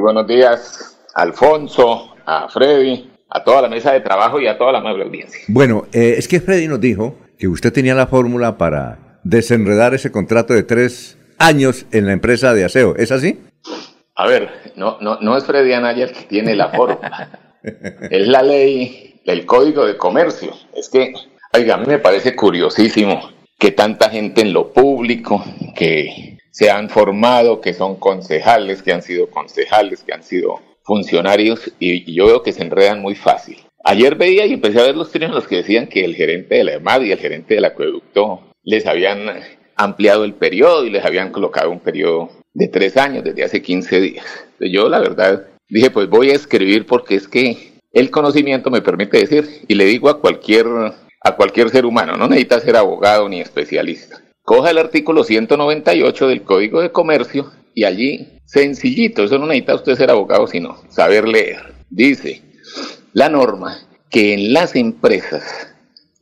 Muy buenos días, Alfonso, a Freddy, a toda la mesa de trabajo y a toda la amable audiencia. Bueno, eh, es que Freddy nos dijo que usted tenía la fórmula para desenredar ese contrato de tres años en la empresa de aseo. ¿Es así? A ver, no, no, no es Freddy Anaya el que tiene la fórmula. es la ley del Código de Comercio. Es que, oiga, a mí me parece curiosísimo que tanta gente en lo público, que se han formado, que son concejales, que han sido concejales, que han sido funcionarios, y, yo veo que se enredan muy fácil. Ayer veía y empecé a ver los términos que decían que el gerente de la EMAD y el gerente del acueducto les habían ampliado el periodo y les habían colocado un periodo de tres años desde hace 15 días. Yo la verdad dije, pues voy a escribir porque es que el conocimiento me permite decir, y le digo a cualquier a cualquier ser humano, no necesita ser abogado ni especialista. Coja el artículo 198 del Código de Comercio y allí, sencillito, eso no necesita usted ser abogado, sino saber leer. Dice la norma que en las empresas,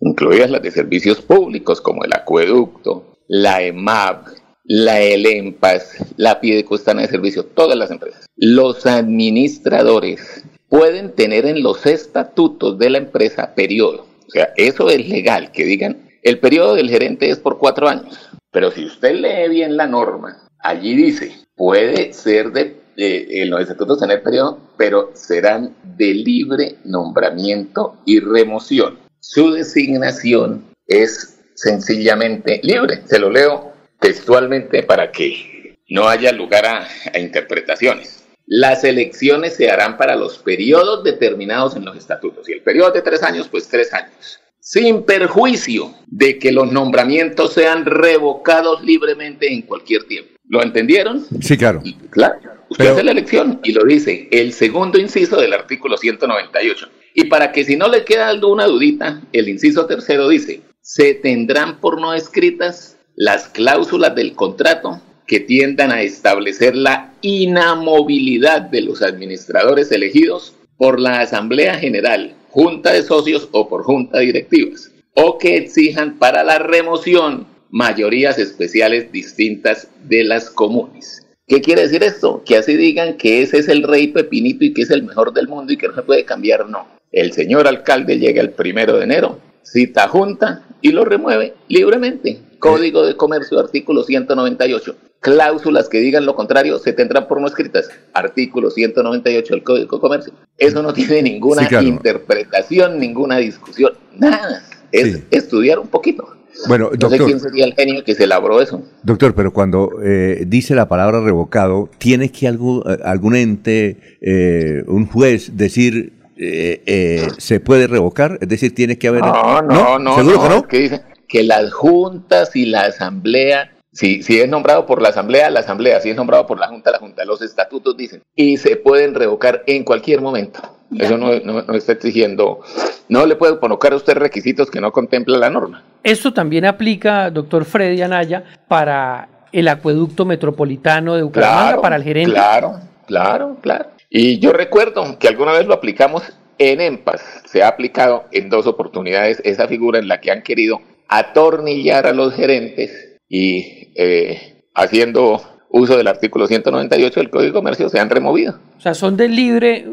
incluidas las de servicios públicos como el acueducto, la EMAP, la ELEMPAS, la Piedecostana de Servicio, todas las empresas, los administradores pueden tener en los estatutos de la empresa periodo o sea, eso es legal, que digan, el periodo del gerente es por cuatro años. Pero si usted lee bien la norma, allí dice, puede ser de, en los estatutos tener periodo, pero serán de libre nombramiento y remoción. Su designación es sencillamente libre. Se lo leo textualmente para que no haya lugar a, a interpretaciones. Las elecciones se harán para los periodos determinados en los estatutos. Y el periodo de tres años, pues tres años. Sin perjuicio de que los nombramientos sean revocados libremente en cualquier tiempo. ¿Lo entendieron? Sí, claro. claro. Usted hace la elección y lo dice el segundo inciso del artículo 198. Y para que si no le queda alguna dudita, el inciso tercero dice, se tendrán por no escritas las cláusulas del contrato que tiendan a establecer la inamovilidad de los administradores elegidos por la Asamblea General, Junta de Socios o por Junta Directivas, o que exijan para la remoción mayorías especiales distintas de las comunes. ¿Qué quiere decir esto? Que así digan que ese es el rey Pepinito y que es el mejor del mundo y que no se puede cambiar, no. El señor alcalde llega el primero de enero, cita junta y lo remueve libremente. Código de Comercio, artículo 198 cláusulas que digan lo contrario se tendrán por no escritas. Artículo 198 del Código de Comercio. Eso no tiene ninguna interpretación, ninguna discusión, nada. Es estudiar un poquito. Bueno, doctor, no sé quién sería el genio que se elaboró eso. Doctor, pero cuando eh, dice la palabra revocado, ¿tiene que algo, eh, algún ente, eh, un juez, decir se puede revocar? Es decir, tiene que haber... No, no, no. ¿Seguro que no? Que dice que las juntas y la asamblea si, si, es nombrado por la Asamblea, la Asamblea. Si es nombrado por la Junta, la Junta. Los estatutos dicen. Y se pueden revocar en cualquier momento. Eso no, no, está exigiendo. No le puede colocar a usted requisitos que no contempla la norma. Esto también aplica, doctor Freddy Anaya, para el acueducto metropolitano de Bucaramanga, para el gerente. Claro, claro, claro. Y yo recuerdo que alguna vez lo aplicamos en EMPAS. Se ha aplicado en dos oportunidades esa figura en la que han querido atornillar a los gerentes y eh, haciendo uso del artículo 198 del Código de Comercio se han removido. O sea, son de libre eh,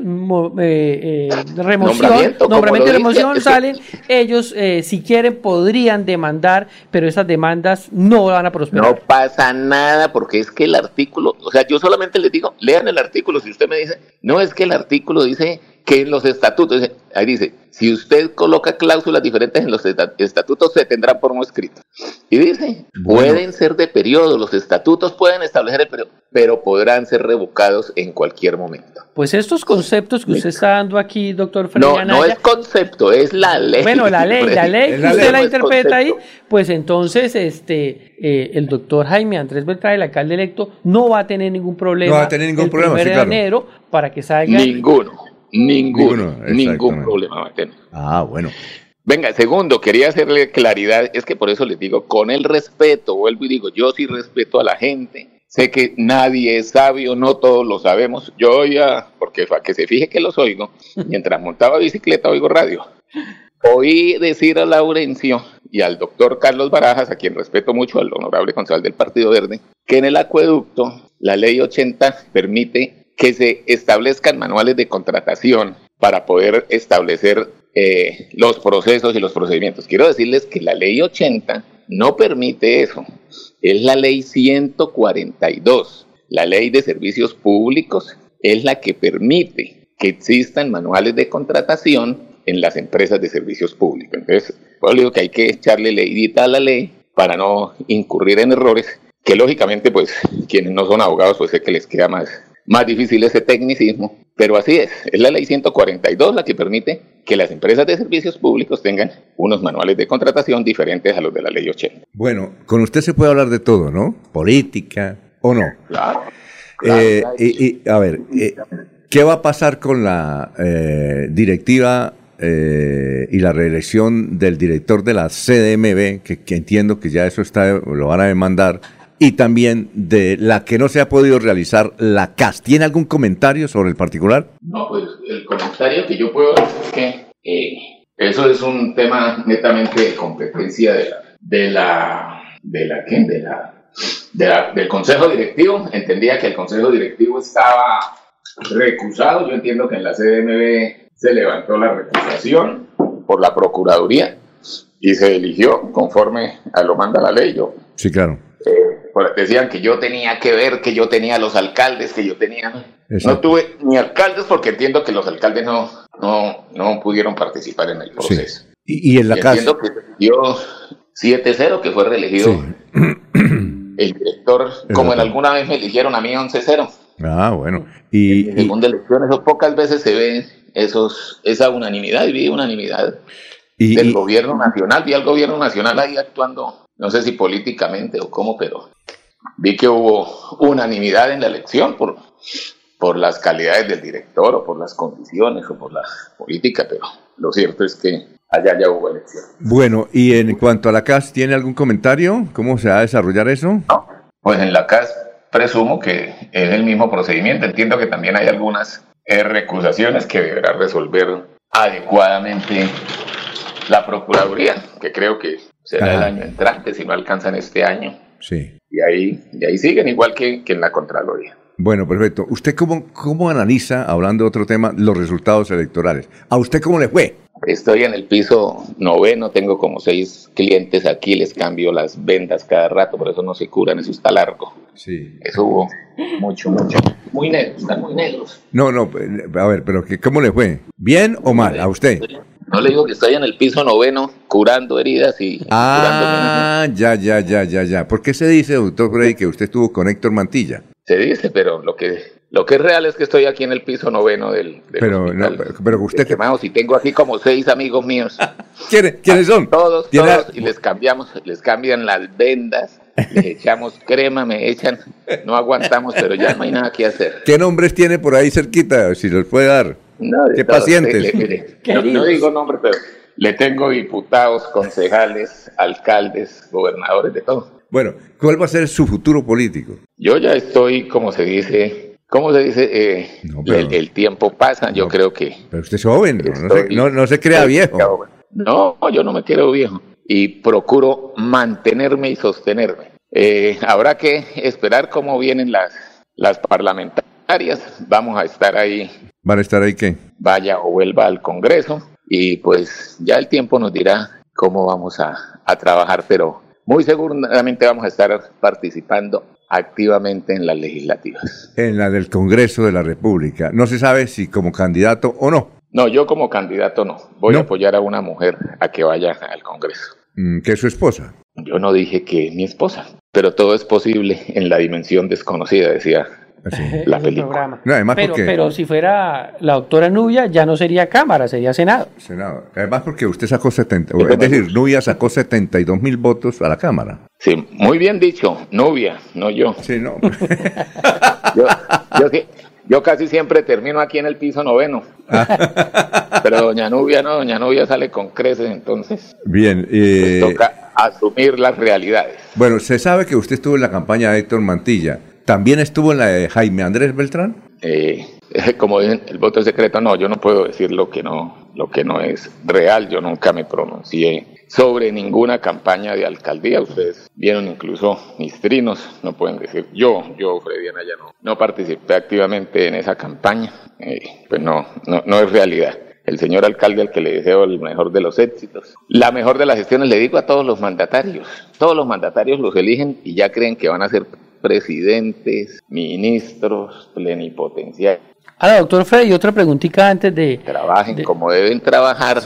eh, remoción, nombramiento, y remoción, salen, ellos si quieren podrían demandar, pero esas demandas no van a prosperar. No pasa nada porque es que el artículo, o sea, yo solamente les digo, lean el artículo, si usted me dice, no es que el artículo dice que en los estatutos, ahí dice, si usted coloca cláusulas diferentes en los estatutos, se tendrán por no escrito. Y dice, pueden ser de periodo, los estatutos pueden establecer el periodo, pero podrán ser revocados en cualquier momento. Pues estos conceptos que usted está dando aquí, doctor No, no es concepto, es la ley. Bueno, la ley, la ley, que usted la interpreta ahí, pues entonces este eh, el doctor Jaime Andrés Beltrán, el alcalde electo, no va a tener ningún problema. No va a tener ningún problema, sí, claro. de enero para que salga. Ninguno. Ninguno, ningún problema va a tener. Ah, bueno. Venga, segundo, quería hacerle claridad, es que por eso les digo, con el respeto, vuelvo y digo, yo sí respeto a la gente, sé que nadie es sabio, no todos lo sabemos, yo ya, porque para que se fije que los oigo, mientras montaba bicicleta oigo radio. Oí decir a Laurencio y al doctor Carlos Barajas, a quien respeto mucho, al honorable concejal del Partido Verde, que en el acueducto la ley 80 permite que se establezcan manuales de contratación para poder establecer eh, los procesos y los procedimientos. Quiero decirles que la ley 80 no permite eso. Es la ley 142, la ley de servicios públicos, es la que permite que existan manuales de contratación en las empresas de servicios públicos. Entonces, pues digo que hay que echarle leidita a la ley para no incurrir en errores que lógicamente pues quienes no son abogados pues sé que les queda más, más difícil ese tecnicismo, pero así es, es la ley 142 la que permite que las empresas de servicios públicos tengan unos manuales de contratación diferentes a los de la ley 80. Bueno, con usted se puede hablar de todo, ¿no? Política o no. Claro. Eh, y, a ver, eh, ¿qué va a pasar con la eh, directiva y la reelección del director de la CDMB, que, que, entiendo que ya eso está, lo van a demandar, y también de la que no se ha podido realizar la CAS. ¿Tiene algún comentario sobre el particular? No, pues el comentario que yo puedo hacer es que eh, eso es un tema netamente de competencia de la, de la, de la, ¿qué? De la, de la, del Consejo Directivo. Entendía que el Consejo Directivo estaba recusado. Yo entiendo que en la CDMB se levantó la recusación por la Procuraduría y se eligió conforme a lo manda la ley. Yo, sí, claro decían que yo tenía que ver, que yo tenía los alcaldes, que yo tenía... No tuve ni alcaldes porque entiendo que los alcaldes no, no, no pudieron participar en el proceso. Y, en la casa... Entiendo que dio 7-0, que fue reelegido el director, como en alguna vez me eligieron a mí 11-0. Ah, bueno. Y, en segunda elección, eso pocas veces se ve esos, esa unanimidad, y vi unanimidad del gobierno nacional, vi al gobierno nacional ahí actuando no sé si políticamente o cómo, pero vi que hubo unanimidad en la elección por, por las calidades del director o por las condiciones o por la política, pero lo cierto es que allá ya hubo elección. Bueno, y en cuanto a la CAS, ¿tiene algún comentario? ¿Cómo se va a desarrollar eso? No, pues en la CAS presumo que es el mismo procedimiento. Entiendo que también hay algunas recusaciones que deberá resolver adecuadamente la Procuraduría, que creo que será el año entrante si no alcanzan este año. Sí. Y ahí, y ahí siguen igual que, que en la Contraloría. Bueno, perfecto. ¿Usted cómo, cómo analiza, hablando de otro tema, los resultados electorales? ¿A usted cómo le fue? Estoy en el piso noveno, tengo como seis clientes aquí, les cambio las vendas cada rato, por eso no se curan, eso está largo. Sí. Eso hubo mucho, mucho. Muy negros, están muy negros. No, no, a ver, pero ¿cómo le fue? ¿Bien o mal a usted? No le digo que estoy en el piso noveno curando heridas y... Ah, ya, ya, ya, ya, ya. ¿Por qué se dice, doctor Frey, que usted estuvo con Héctor Mantilla? Se dice, pero lo que lo que es real es que estoy aquí en el piso noveno del, pero, no, pero usted quemado, si tengo aquí como seis amigos míos. ¿Quiénes, ¿quiénes son? Todos, todos, y les cambiamos, les cambian las vendas, les echamos crema, me echan, no aguantamos, pero ya no hay nada que hacer. ¿Qué nombres tiene por ahí cerquita, si los puede dar? No, ¿Qué pacientes? no, digo nombre, pero le tengo diputados, concejales, alcaldes, gobernadores, de todo. Bueno, ¿cuál va a ser su futuro político? Yo ya estoy, como se dice, ¿cómo se dice? Eh, el, tiempo pasa, yo creo que... Pero usted es joven, no, se, crea viejo. No, yo no me quiero viejo y procuro mantenerme y sostenerme. Eh, habrá que esperar cómo vienen las, las parlamentarias. Vamos a estar ahí ¿Van a estar ahí qué? Vaya o vuelva al Congreso y pues ya el tiempo nos dirá cómo vamos a, trabajar, pero muy seguramente vamos a estar participando activamente en las legislativas. En la del Congreso de la República. No se sabe si como candidato o no. No, yo como candidato no. Voy a apoyar a una mujer a que vaya al Congreso. Mm, ¿Que es su esposa? Yo no dije que mi esposa, pero todo es posible en la dimensión desconocida, decía la película. pero, si fuera la doctora Nubia, ya no sería Cámara, sería Senado. Senado. Además, porque usted sacó 70, es decir, Nubia sacó 72 mil votos a la Cámara. Sí, muy bien dicho, Nubia, no yo. Sí, no. yo, casi siempre termino aquí en el piso noveno. Ah. Pero doña Nubia no, doña Nubia sale con creces, entonces. Bien. Eh, toca asumir las realidades. Bueno, se sabe que usted estuvo en la campaña de Héctor Mantilla. ¿También estuvo en la de Jaime Andrés Beltrán? Eh, como dicen, el voto es secreto, no, yo no puedo decir lo que no, lo que no es real, yo nunca me pronuncié sobre ninguna campaña de alcaldía. Ustedes vieron incluso mis trinos, no pueden decir yo, yo, Freddy Anaya, no, no participé activamente en esa campaña. Eh, pues no, no, no es realidad el señor alcalde al que le deseo el mejor de los éxitos. La mejor de las gestiones le digo a todos los mandatarios. Todos los mandatarios los eligen y ya creen que van a ser presidentes, ministros, plenipotenciarios. Ahora, doctor Freddy, otra preguntita antes de... Trabajen como deben trabajar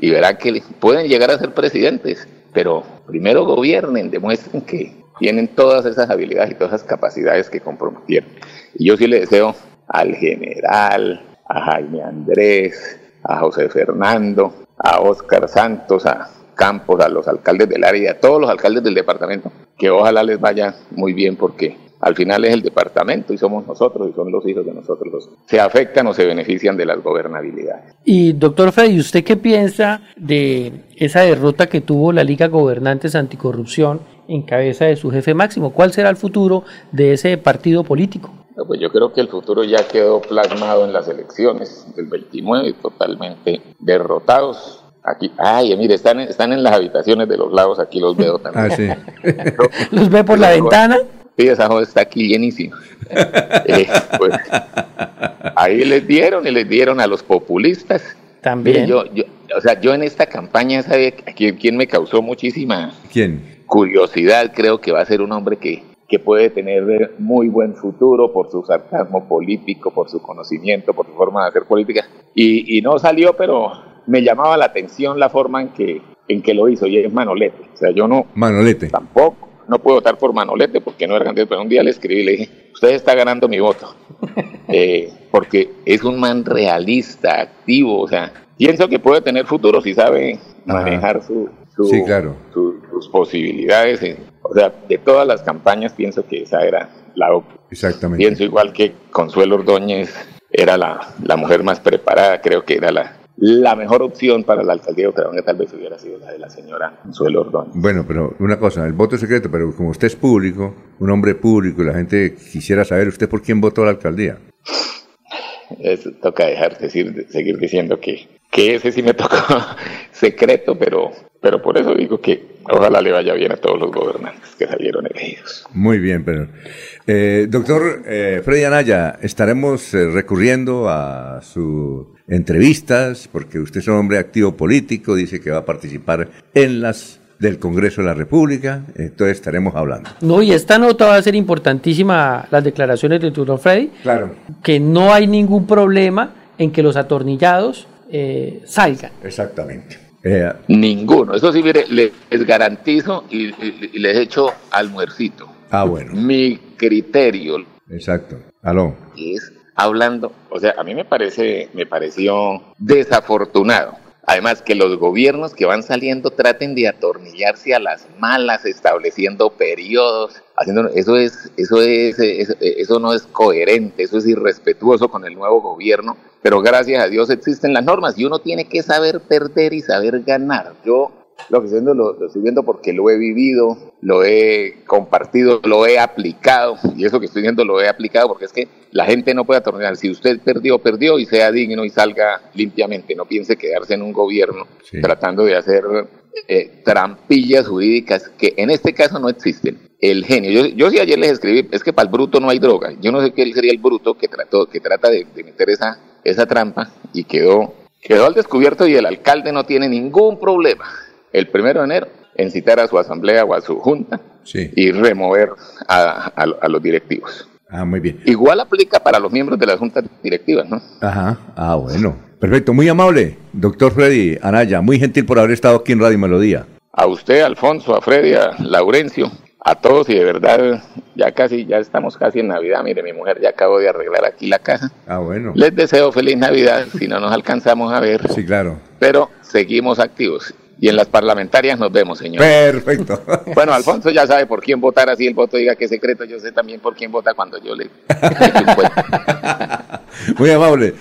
y verán que pueden llegar a ser presidentes, pero primero gobiernen, demuestren que tienen todas esas habilidades y todas esas capacidades que comprometieron. Y yo sí le deseo al general, a Jaime Andrés, a José Fernando, a Óscar Santos, a Campos, a los alcaldes del área y a todos los alcaldes del departamento, que ojalá les vaya muy bien porque al final es el departamento y somos nosotros y son los hijos de nosotros los se afectan o se benefician de las gobernabilidades. Y doctor Freddy, ¿usted qué piensa de esa derrota que tuvo la Liga Gobernantes Anticorrupción en cabeza de su jefe máximo? ¿Cuál será el futuro de ese partido político? Pues yo creo que el futuro ya quedó plasmado en las elecciones del 29, totalmente derrotados. Aquí, ay, mire, están, están en las habitaciones de los lados, aquí los veo también. Ah, sí. ¿Los ve por la ventana? Sí, esa joda está aquí llenísima. Eh, pues, ahí les dieron y les dieron a los populistas. También. yo, yo, o sea, yo en esta campaña, ¿sabe quién, quién me causó muchísima ¿Quién? curiosidad? Creo que va a ser un hombre que que puede tener muy buen futuro por su sarcasmo político, por su conocimiento, por su forma de hacer política. Y, no salió, pero me llamaba la atención la forma en que, en que lo hizo, y es Manolete. O sea, yo no... Manolete. Tampoco, no puedo votar por Manolete porque no era candidato, pero un día le escribí y le dije, usted está ganando mi voto. Eh, porque es un man realista, activo, o sea, pienso que puede tener futuro si sabe manejar su, sus posibilidades. o sea, de todas las campañas pienso que esa era la Exactamente. Pienso igual que Consuelo Ordóñez era la, la mujer más preparada, creo que era la, la mejor opción para la alcaldía de Bucaramanga tal vez hubiera sido la de la señora Consuelo Ordóñez. Bueno, pero una cosa, el voto es secreto, pero como usted es público, un hombre público, y la gente quisiera saber usted por quién votó a la alcaldía. Eso toca dejar de decir, seguir diciendo que, que ese sí me tocó secreto, pero pero por eso digo que ojalá le vaya bien a todos los gobernantes que salieron elegidos. Muy bien, pero eh, doctor eh, Freddy Anaya, estaremos eh, recurriendo a sus entrevistas porque usted es un hombre activo político, dice que va a participar en las del Congreso de la República, entonces estaremos hablando. No, y esta nota va a ser importantísima, las declaraciones de doctor Freddy. Claro. Que no hay ningún problema en que los atornillados salgan. Exactamente. Eh, Ninguno. Eso sí, mire, les, garantizo y, les echo almuercito. Ah, bueno. Mi criterio. Exacto. Aló. Es hablando, o sea, a mí me parece, me pareció desafortunado Además, que los gobiernos que van saliendo traten de atornillarse a las malas, estableciendo periodos, haciendo eso es, eso es, eso, no es coherente, eso es irrespetuoso con el nuevo gobierno. Pero gracias a Dios existen las normas y uno tiene que saber perder y saber ganar. Yo lo que estoy viendo lo, estoy viendo porque lo he vivido, lo he compartido, lo he aplicado, y eso que estoy viendo lo he aplicado porque es que la gente no puede atornillar. Si usted perdió, perdió y sea digno y salga limpiamente, no piense quedarse en un gobierno tratando de hacer eh, trampillas jurídicas que en este caso no existen. El genio, yo, yo sí ayer les escribí, es que para el bruto no hay droga. Yo no sé qué sería el bruto que trató, que trata de, de meter esa, esa trampa y quedó, quedó al descubierto y el alcalde no tiene ningún problema el primero de enero en citar a su asamblea o a su junta y remover a, los directivos. Ah, muy bien. Igual aplica para los miembros de las juntas directivas, ¿no? Ajá, ah, bueno. Perfecto, muy amable, doctor Freddy Anaya, muy gentil por haber estado aquí en Radio Melodía. A usted, Alfonso, a Freddy, a Laurencio, a todos y de verdad ya casi, ya estamos casi en Navidad. Mire, mi mujer ya acabo de arreglar aquí la casa. Ah, bueno. Les deseo feliz Navidad si no nos alcanzamos a ver. Sí, claro. Pero seguimos activos y en las parlamentarias nos vemos, señor. Perfecto. Bueno, Alfonso ya sabe por quién votar, así el voto diga que es secreto. Yo sé también por quién vota cuando yo le. Muy amable.